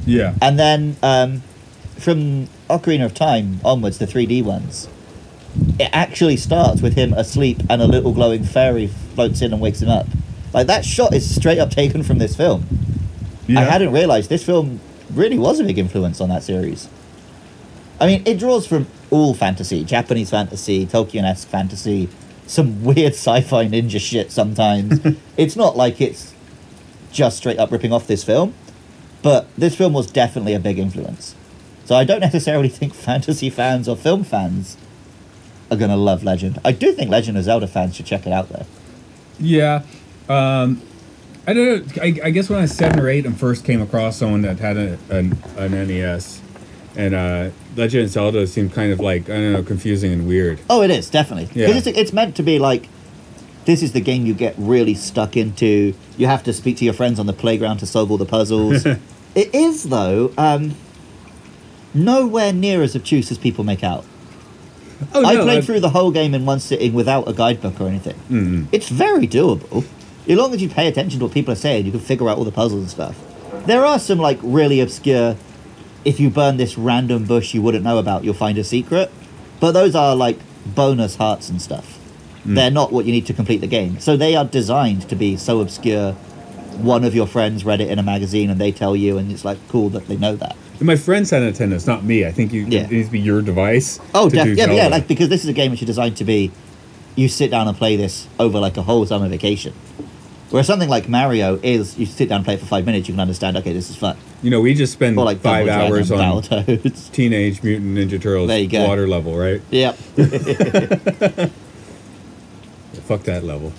Yeah. And then um, from Ocarina of Time onwards, the 3D ones, it actually starts with him asleep and a little glowing fairy floats in and wakes him up. Like that shot is straight up taken from this film. Yeah. I hadn't realized this film really was a big influence on that series. I mean, it draws from all fantasy Japanese fantasy, Tolkien esque fantasy, some weird sci fi ninja shit sometimes. it's not like it's just straight up ripping off this film, but this film was definitely a big influence. So I don't necessarily think fantasy fans or film fans are going to love Legend. I do think Legend of Zelda fans should check it out, though. Yeah. Um, I don't know. I, I guess when I was seven or eight and first came across someone that had a, an, an NES, and uh, Legend of Zelda seemed kind of like, I don't know, confusing and weird. Oh, it is definitely Yeah. it's, it's meant to be like this is the game you get really stuck into. You have to speak to your friends on the playground to solve all the puzzles. it is though um, nowhere near as obtuse as people make out. Oh, I no, played I've- through the whole game in one sitting without a guidebook or anything. Mm. It's very doable. As long as you pay attention to what people are saying, you can figure out all the puzzles and stuff. There are some like really obscure. If you burn this random bush you wouldn't know about, you'll find a secret. But those are like bonus hearts and stuff. Hmm. They're not what you need to complete the game. So they are designed to be so obscure one of your friends read it in a magazine and they tell you, and it's like cool that they know that. My friends had Nintendo. It's not me. I think you. Yeah. It needs to be your device. Oh, to def- yeah, yeah, like because this is a game which is designed to be, you sit down and play this over like a whole summer vacation. Whereas something like Mario is, you sit down and play it for five minutes, you can understand, okay, this is fun. you know, we just spend Or like five Double hours Dragon, on Battletoads. Teenage Mutant Ninja Turtles There you go. water level, right? yep. Fuck that level.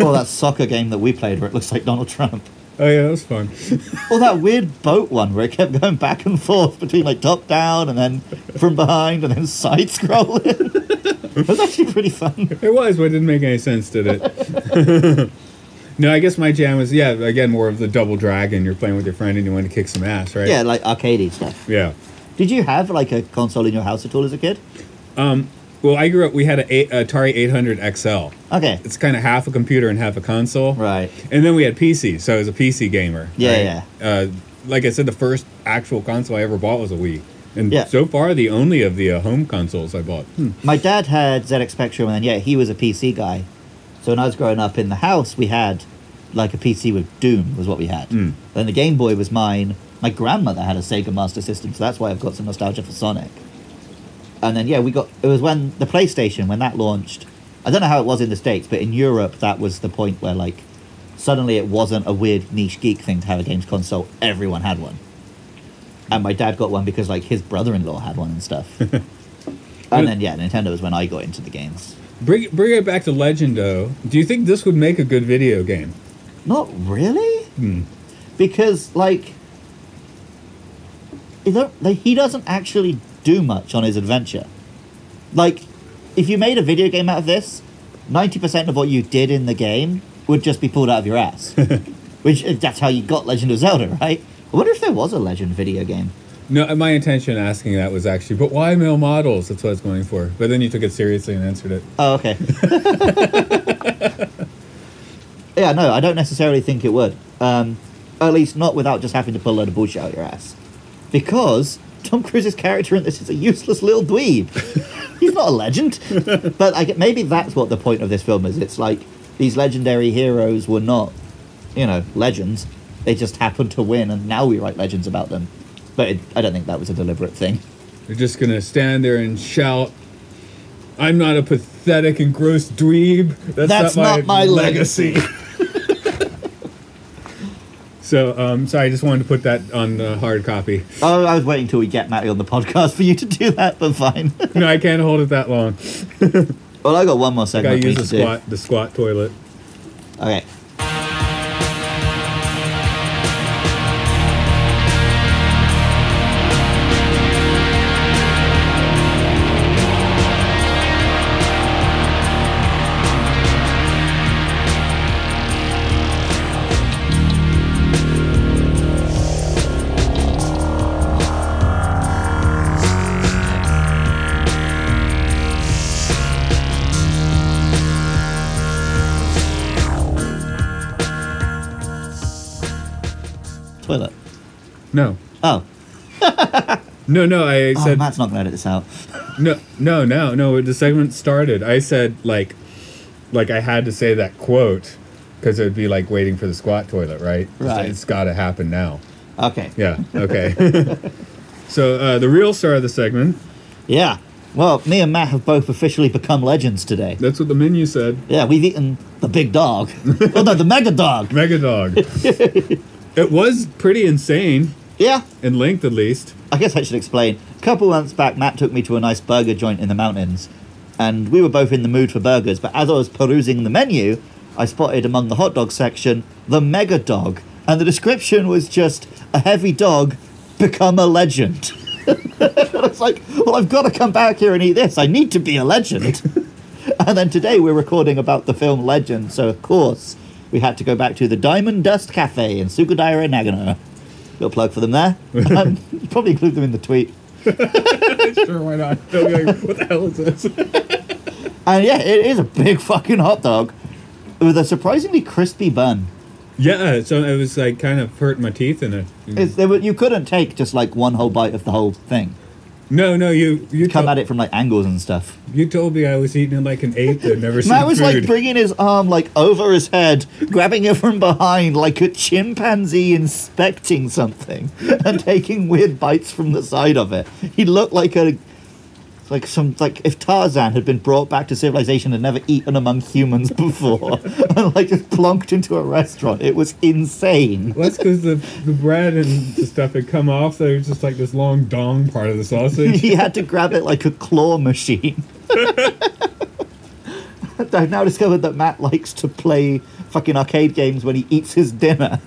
or that soccer game that we played where it looks like Donald Trump. Oh yeah, that was fun. Or that weird boat one where it kept going back and forth between like top down and then from behind and then side scrolling. it was actually pretty fun. It was, but it didn't make any sense, did it? No, I guess my jam was yeah, again more of the double dragon. You're playing with your friend and you want to kick some ass, right? Yeah, like arcadey stuff. Yeah. Did you have like a console in your house at all as a kid? Well, I grew up. We had an Atari 800 XL. Okay. It's kind of half a computer and half a console. Right. And then we had PC, so I was a PC gamer. Yeah, right? Uh, like I said, the first actual console I ever bought was a Wii, and Yeah. so far the only of the uh, home consoles I bought. Hmm. My dad had ZX Spectrum, and yeah, he was a PC guy. So when I was growing up in the house, we had like a PC with Doom was what we had. Mm. Then the Game Boy was mine. My grandmother had a Sega Master System, so that's why I've got some nostalgia for Sonic. And then yeah, we got it was when the PlayStation when that launched. I don't know how it was in the states, but in Europe that was the point where like suddenly it wasn't a weird niche geek thing to have a games console. Everyone had one. And my dad got one because like his brother-in-law had one and stuff. and then yeah, Nintendo was when I got into the games. Bring bring it back to Legend, though. Do you think this would make a good video game? Not really, Hmm. because like, you don't, like he doesn't actually do much on his adventure. Like, if you made a video game out of this, ninety percent of what you did in the game would just be pulled out of your ass. Which uh, that's how you got Legend of Zelda, right? I wonder if there was a Legend video game. No, my intention asking that was actually, but why male models? That's what I was going for. But then you took it seriously and answered it. Oh, okay. yeah, no, I don't necessarily think it would. Um, at least not without just having to pull a load of bullshit out your ass. Because Tom Cruise's character in this is a useless little dweeb. He's not a legend. but I maybe that's what the point of this film is. It's like these legendary heroes were not, you know, legends. They just happened to win, and now we write legends about them. But it, I don't think that was a deliberate thing. You're just gonna stand there and shout, "I'm not a pathetic and gross dweeb. That's, That's not, not my legacy." so, um, sorry, I just wanted to put that on the hard copy. Oh, I was waiting till we get Matty on the podcast for you to do that, but fine. No, I can't hold it that long. Well, I got one more I segment. gotta use the to do. squat, the squat toilet. Okay. No, no. I oh said Matt's not going to edit this out. no, no, no, no. The segment started. I said like, like I had to say that quote because it would be like waiting for the squat toilet, right? Right. It's got to happen now. Okay. Yeah. Okay. so uh, the real star of the segment. Yeah. Well, me and Matt have both officially become legends today. That's what the menu said. Yeah, we've eaten the big dog. oh no, the mega dog. Mega dog. it was pretty insane Yeah. in length, at least. I guess I should explain. A couple months back, Matt took me to a nice burger joint in the mountains, and we were both in the mood for burgers. But as I was perusing the menu, I spotted among the hot dog section the Mega Dog, and the description was just a heavy dog become a legend. I was like, well, I've got to come back here and eat this. I need to be a legend. and then today we're recording about the film Legend, so of course we had to go back to the Diamond Dust Cafe in Sakudaira, Nagano. Little plug for them there. Um, probably include them in the tweet. sure, why not? They'll be like, what the hell is this? And yeah, it is a big fucking hot dog with a surprisingly crispy bun. yeah, so it was like kind of hurt my teeth in it. It's, there were, you couldn't take just like one whole bite of the whole thing. No, no, you you come at it from like angles and stuff. You told me I was eating like an ape that never seen Matt was food. like bringing his arm like over his head, grabbing it from behind like a chimpanzee inspecting something, and taking weird bites from the side of it. He looked like a like some like if Tarzan had been brought back to civilization and never eaten among humans before, and like just plonked into a restaurant. It was insane. Well, that's because the, the bread and the stuff had come off, so it was just like this long dong part of the sausage. he had to grab it like a claw machine. I've now discovered that Matt likes to play fucking arcade games when he eats his dinner.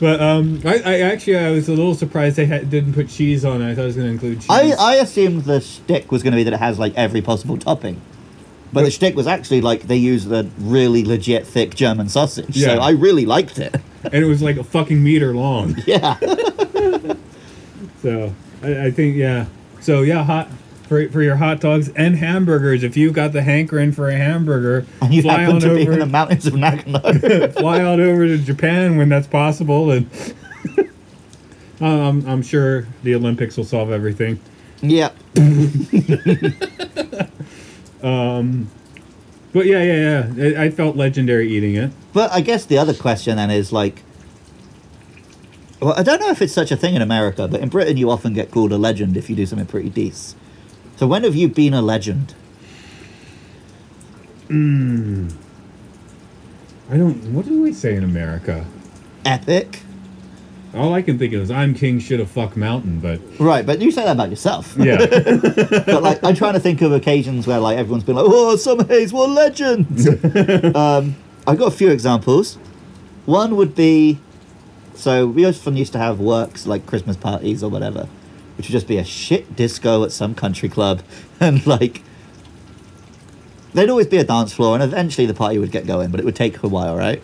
But um, I, I actually I was a little surprised they had, didn't put cheese on it. I thought it was going to include cheese. I, I assumed the shtick was going to be that it has like every possible topping. But the shtick was actually like they used the really legit thick German sausage. Yeah. So I really liked it. and it was like a fucking meter long. Yeah. So I, I think yeah. So yeah, hot for for your hot dogs and hamburgers. If you've got the hankering for a hamburger, And you fly happen on to be over. in the mountains of Nagano. fly on over to Japan when that's possible, and um, I'm sure the Olympics will solve everything. yeah. But yeah, yeah, yeah. I, I felt legendary eating it. But I guess the other question then is like, well, I don't know if it's such a thing in America, but in Britain you often get called a legend if you do something pretty decent. So when have you been a legend? I don't. What do we say in America? Epic, All I can think of is "I'm king, shit of fuck mountain," but right? But you say that about yourself. yeah, but like, I'm trying to think of occasions where like everyone's been like, "Oh, Summer Hayes, what legend!" um, I got a few examples. One would be, so we often used to have works like Christmas parties or whatever, which would just be a shit disco at some country club, and like, there'd always be a dance floor, and eventually the party would get going, but it would take a while, right?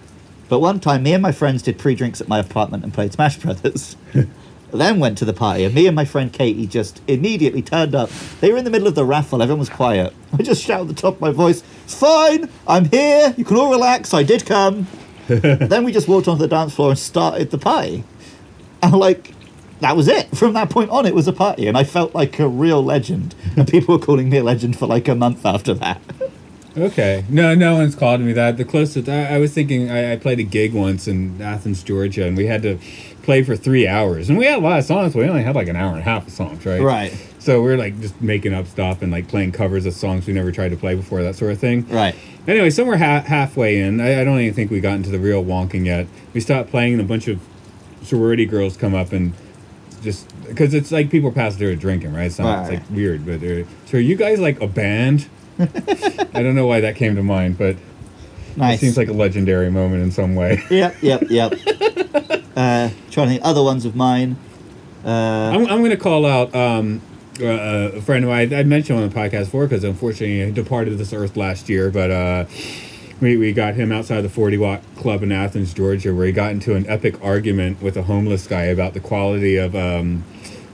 But one time, me and my friends did pre-drinks at my apartment and played Smash Brothers. then went to the party, and me and my friend Katie just immediately turned up. They were in the middle of the raffle, everyone was quiet. I just shouted at the top of my voice, It's fine, I'm here, you can all relax, I did come. then we just walked onto the dance floor and started the party. And like, that was it. From that point on, it was a party, and I felt like a real legend. And people were calling me a legend for like a month after that. okay. No, no one's called me that. The closest I, I was thinking, I, I played a gig once in Athens, Georgia, and we had to play for three hours, and we had a lot of songs. But we only had like an hour and a half of songs, right? Right. So we are like just making up stuff and like playing covers of songs we never tried to play before, that sort of thing. Right. Anyway, somewhere ha- halfway in, I, I don't even think we got into the real wonking yet. We stopped playing, and a bunch of sorority girls come up and just because it's like people pass through drinking, right? It's, not, it's like weird, but so are you guys like a band? I don't know why that came to mind, but Nice. it seems like a legendary moment in some way. Yep, yep, yep. uh, trying to think other ones of mine. Uh, I'm, I'm going to call out um, uh, a friend who I, I mentioned on the podcast before because unfortunately he departed this earth last year, but uh, we, we got him outside the 40 Watt Club in Athens, Georgia, where he got into an epic argument with a homeless guy about the quality of um,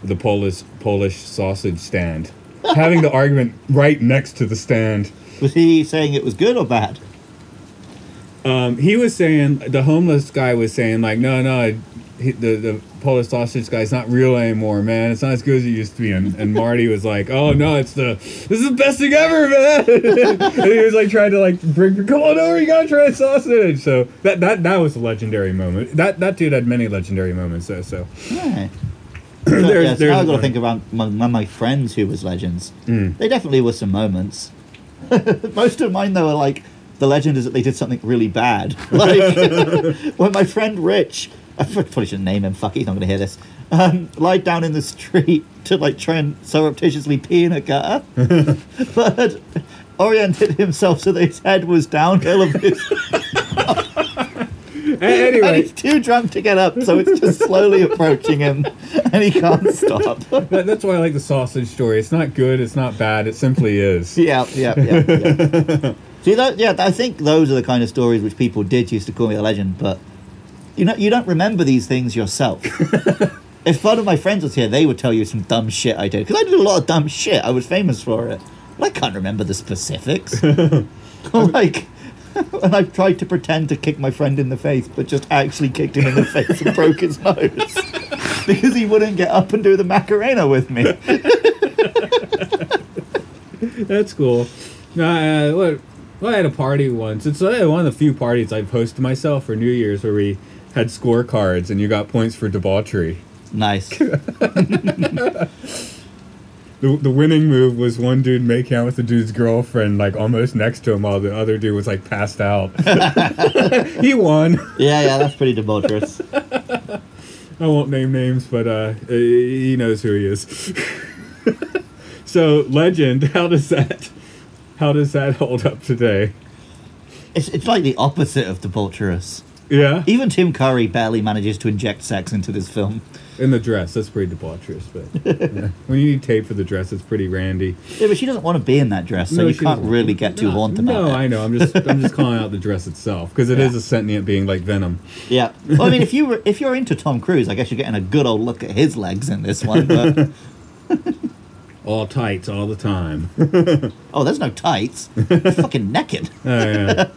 the Polish Polish sausage stand. Having the argument right next to the stand. was he saying it was good or bad? Um, he was saying the homeless guy was saying like, no, no, he, the the Polish sausage guy's not real anymore, man. It's not as good as it used to be. And, and Marty was like, oh no, it's the this is the best thing ever, man. and he was like trying to like bring, come on over, you gotta try a sausage. So that that that was a legendary moment. That that dude had many legendary moments. So so Yeah. there's yes, there's I've got to think about my, my friends who was legends. Mm. They definitely were some moments. Most of mine, though, are like the legend is that they did something really bad. Like when my friend Rich, I probably shouldn't name him. Fuck, he's not going to hear this. Um, lied down in the street to like try and surreptitiously pee in a gutter, but oriented himself so that his head was downhill of his A- and anyway, he's too drunk to get up, so it's just slowly approaching him, and he can't stop. that, that's why I like the sausage story. It's not good. It's not bad. It simply is. Yeah, yeah, yeah. yeah. See, that, yeah, I think those are the kind of stories which people did used to call me a legend, but you know, you don't remember these things yourself. if one of my friends was here, they would tell you some dumb shit I did because I did a lot of dumb shit. I was famous for it, but I can't remember the specifics. like. And I tried to pretend to kick my friend in the face, but just actually kicked him in the face and broke his nose. because he wouldn't get up and do the Macarena with me. That's cool. Uh, what? Well, I had a party once. It's uh, one of the few parties I've hosted myself for New Year's where we had scorecards and you got points for debauchery. Nice. The, the winning move was one dude making out with the dude's girlfriend, like almost next to him, while the other dude was like passed out. he won. Yeah, yeah, that's pretty debaucherous. I won't name names, but uh, he knows who he is. so, legend. How does that? How does that hold up today? It's, it's like the opposite of debaucherous. Yeah, Even Tim Curry barely manages to inject sex into this film. in the dress, that's pretty debaucherous. But yeah. when you need tape for the dress, it's pretty randy. Yeah, but she doesn't want to be in that dress, so No, you can't doesn't. really get too no, horned about No, it. I know. I'm just I'm just calling out the dress itself because it is Yeah. a sentient being like Venom. Yeah. Well, I mean, if you were, if you're into Tom Cruise, I guess you're getting a good old look at his legs in this one. But All tights all the time. oh, there's no tights. He's fucking naked. Oh, yeah.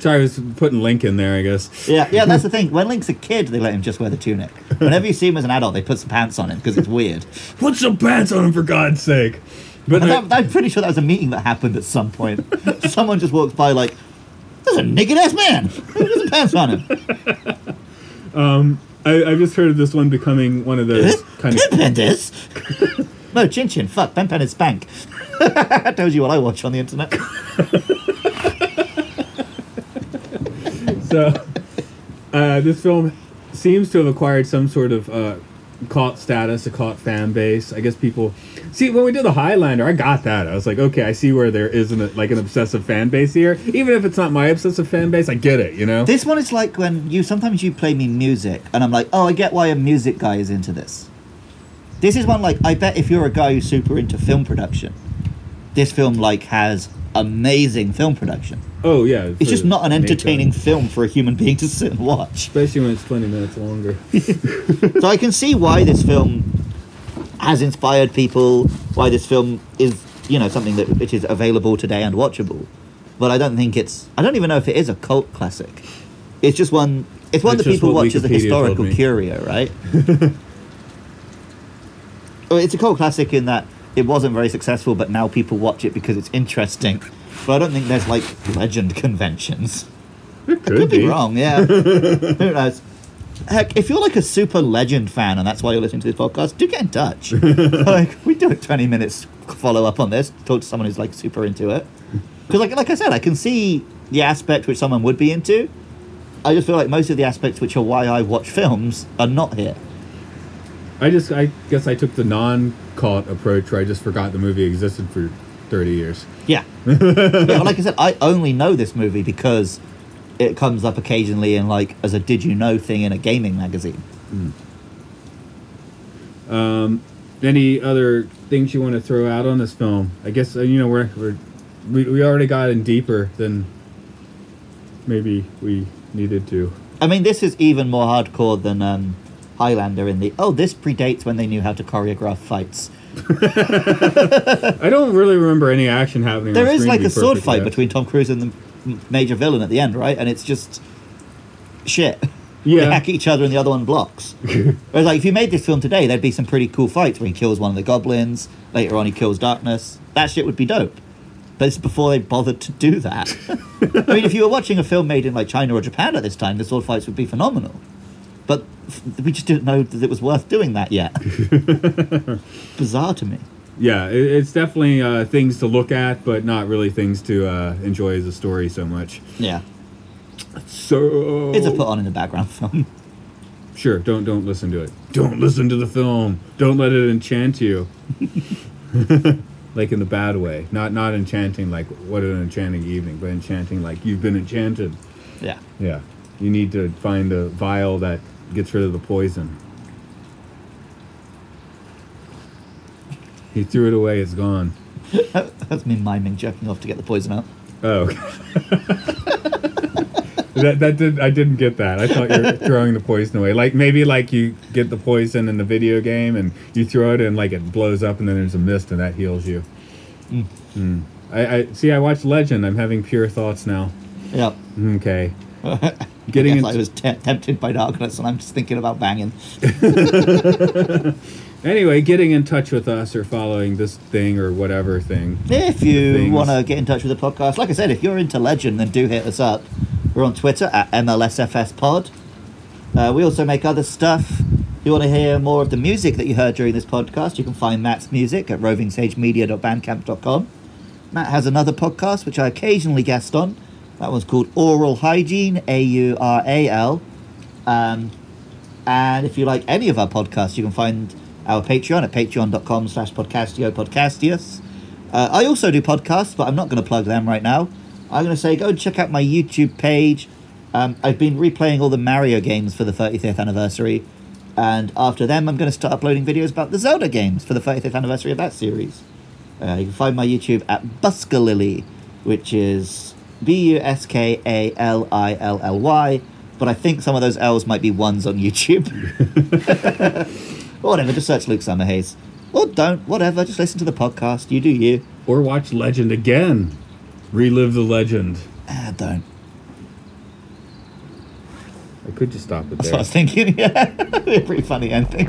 Sorry, I was putting Link in there. I guess. Yeah, yeah. That's the thing. When Link's a kid, they let him just wear the tunic. Whenever you see him as an adult, they put some pants on him because it's weird. Put some pants on him for God's sake. But I, I'm pretty sure that was a meeting that happened at some point. Someone just walks by like, "There's a naked ass man. Put some pants on him." Um, I, I've just heard of this one becoming one of those kind of. Pen this. no, Chin Chin. Fuck, Pen Pen is Spank. that tells you what I watch on the internet. So, uh, this film seems to have acquired some sort of uh, cult status, a cult fan base. I guess people see when we did the Highlander, I got that. I was like, okay, I see where there isn't like an obsessive fan base here. Even if it's not my obsessive fan base, I get it. You know. This one is like when you sometimes you play me music, and I'm like, oh, I get why a music guy is into this. This is one like I bet if you're a guy who's super into film production, this film like has amazing film production. Oh yeah. It's just not an entertaining film for a human being to sit and watch. especially when it's twenty minutes longer. So I can see why this film has inspired people, why this film is, you know, something that which is available today and watchable. But I don't think it's I don't even know if it is a cult classic. It's just one it's one That's that people watch as a historical curio, right? well, it's a cult classic in that it wasn't very successful, but now people watch it because it's interesting. But I don't think there's like legend conventions. It could, Could be wrong, yeah. Who knows? Heck, if you're like a super legend fan and that's why you're listening to this podcast, do get in touch. like, we do a 20 minutes follow up on this, talk to someone who's like super into it. Because, like, like I said, I can see the aspect which someone would be into. I just feel like most of the aspects which are why I watch films are not here. I just, I guess, I took the non-cult approach where I just forgot the movie existed for thirty years. Yeah. yeah, but like I said, I only know this movie because it comes up occasionally in like as a did you know thing in a gaming magazine. Um, Any other things you want to throw out on this film? I guess uh, you know we're, we're we we already got in deeper than maybe we needed to. I mean, this is even more hardcore than um, Highlander in the oh, this predates when they knew how to choreograph fights. I don't really remember any action happening. There is like a sword fight honest. between Tom Cruise and the major villain at the end, right? And it's just shit. Yeah. They hack each other and the other one blocks. Whereas, like, if you made this film today, there'd be some pretty cool fights where he kills one of the goblins. Later on, he kills Darkness. That shit would be dope. But it's before they bothered to do that. I mean, if you were watching a film made in like China or Japan at this time, the sword fights would be phenomenal. But we just didn't know that it was worth doing that yet. Bizarre to me. Yeah, it, it's definitely uh, things to look at, but not really things to uh, enjoy as a story so much. Yeah, So it's a put on in the background film. Sure, don't don't listen to it. Don't listen to the film. Don't let it enchant you. like in the bad way, not not enchanting like what an enchanting evening, but enchanting like you've been enchanted. yeah. Yeah, you need to find a vial that gets rid of the poison. He threw it away. It's gone. That's me miming jerking off to get the poison out. Oh. that that did I didn't get that. I thought you were throwing the poison away. Like maybe like you get the poison in the video game and you throw it and like it blows up and then there's a mist and that heals you. Mm. I, I see. I watched Legend. I'm having pure thoughts now. Yep. Okay. Getting Yes, in, I was te- tempted by darkness, and I'm just thinking about banging. anyway, getting in touch with us or following this thing or whatever thing. If you want to get in touch with the podcast, like I said, if you're into Legend, then do hit us up. We're on Twitter at MLSFSPod. Uh, we also make other stuff. If you want to hear more of the music that you heard during this podcast, you can find Matt's music at rovingsagemedia.bandcamp.com. Matt has another podcast which I occasionally guest on. That one's called Aural Hygiene, A U R A L. Um, and if you like any of our podcasts, you can find our Patreon at patreon.com slash podcastio podcastius. Uh, I also do podcasts, but I'm not going to plug them right now. I'm going to say go and check out my YouTube page. Um, I've been replaying all the Mario games for the 35th anniversary. And after them, I'm going to start uploading videos about the Zelda games for the 35th anniversary of that series. Uh, you can find my YouTube at Buskalily, which is B U S K A L I L L Y. But I think some of those L's might be ones on YouTube. whatever, just search Luke Summerhaze. Or don't, whatever, just listen to the podcast. You do you. Or watch Legend again. Relive the legend. Ah, don't. I could just stop it That's what I was thinking. Yeah, be a pretty funny ending.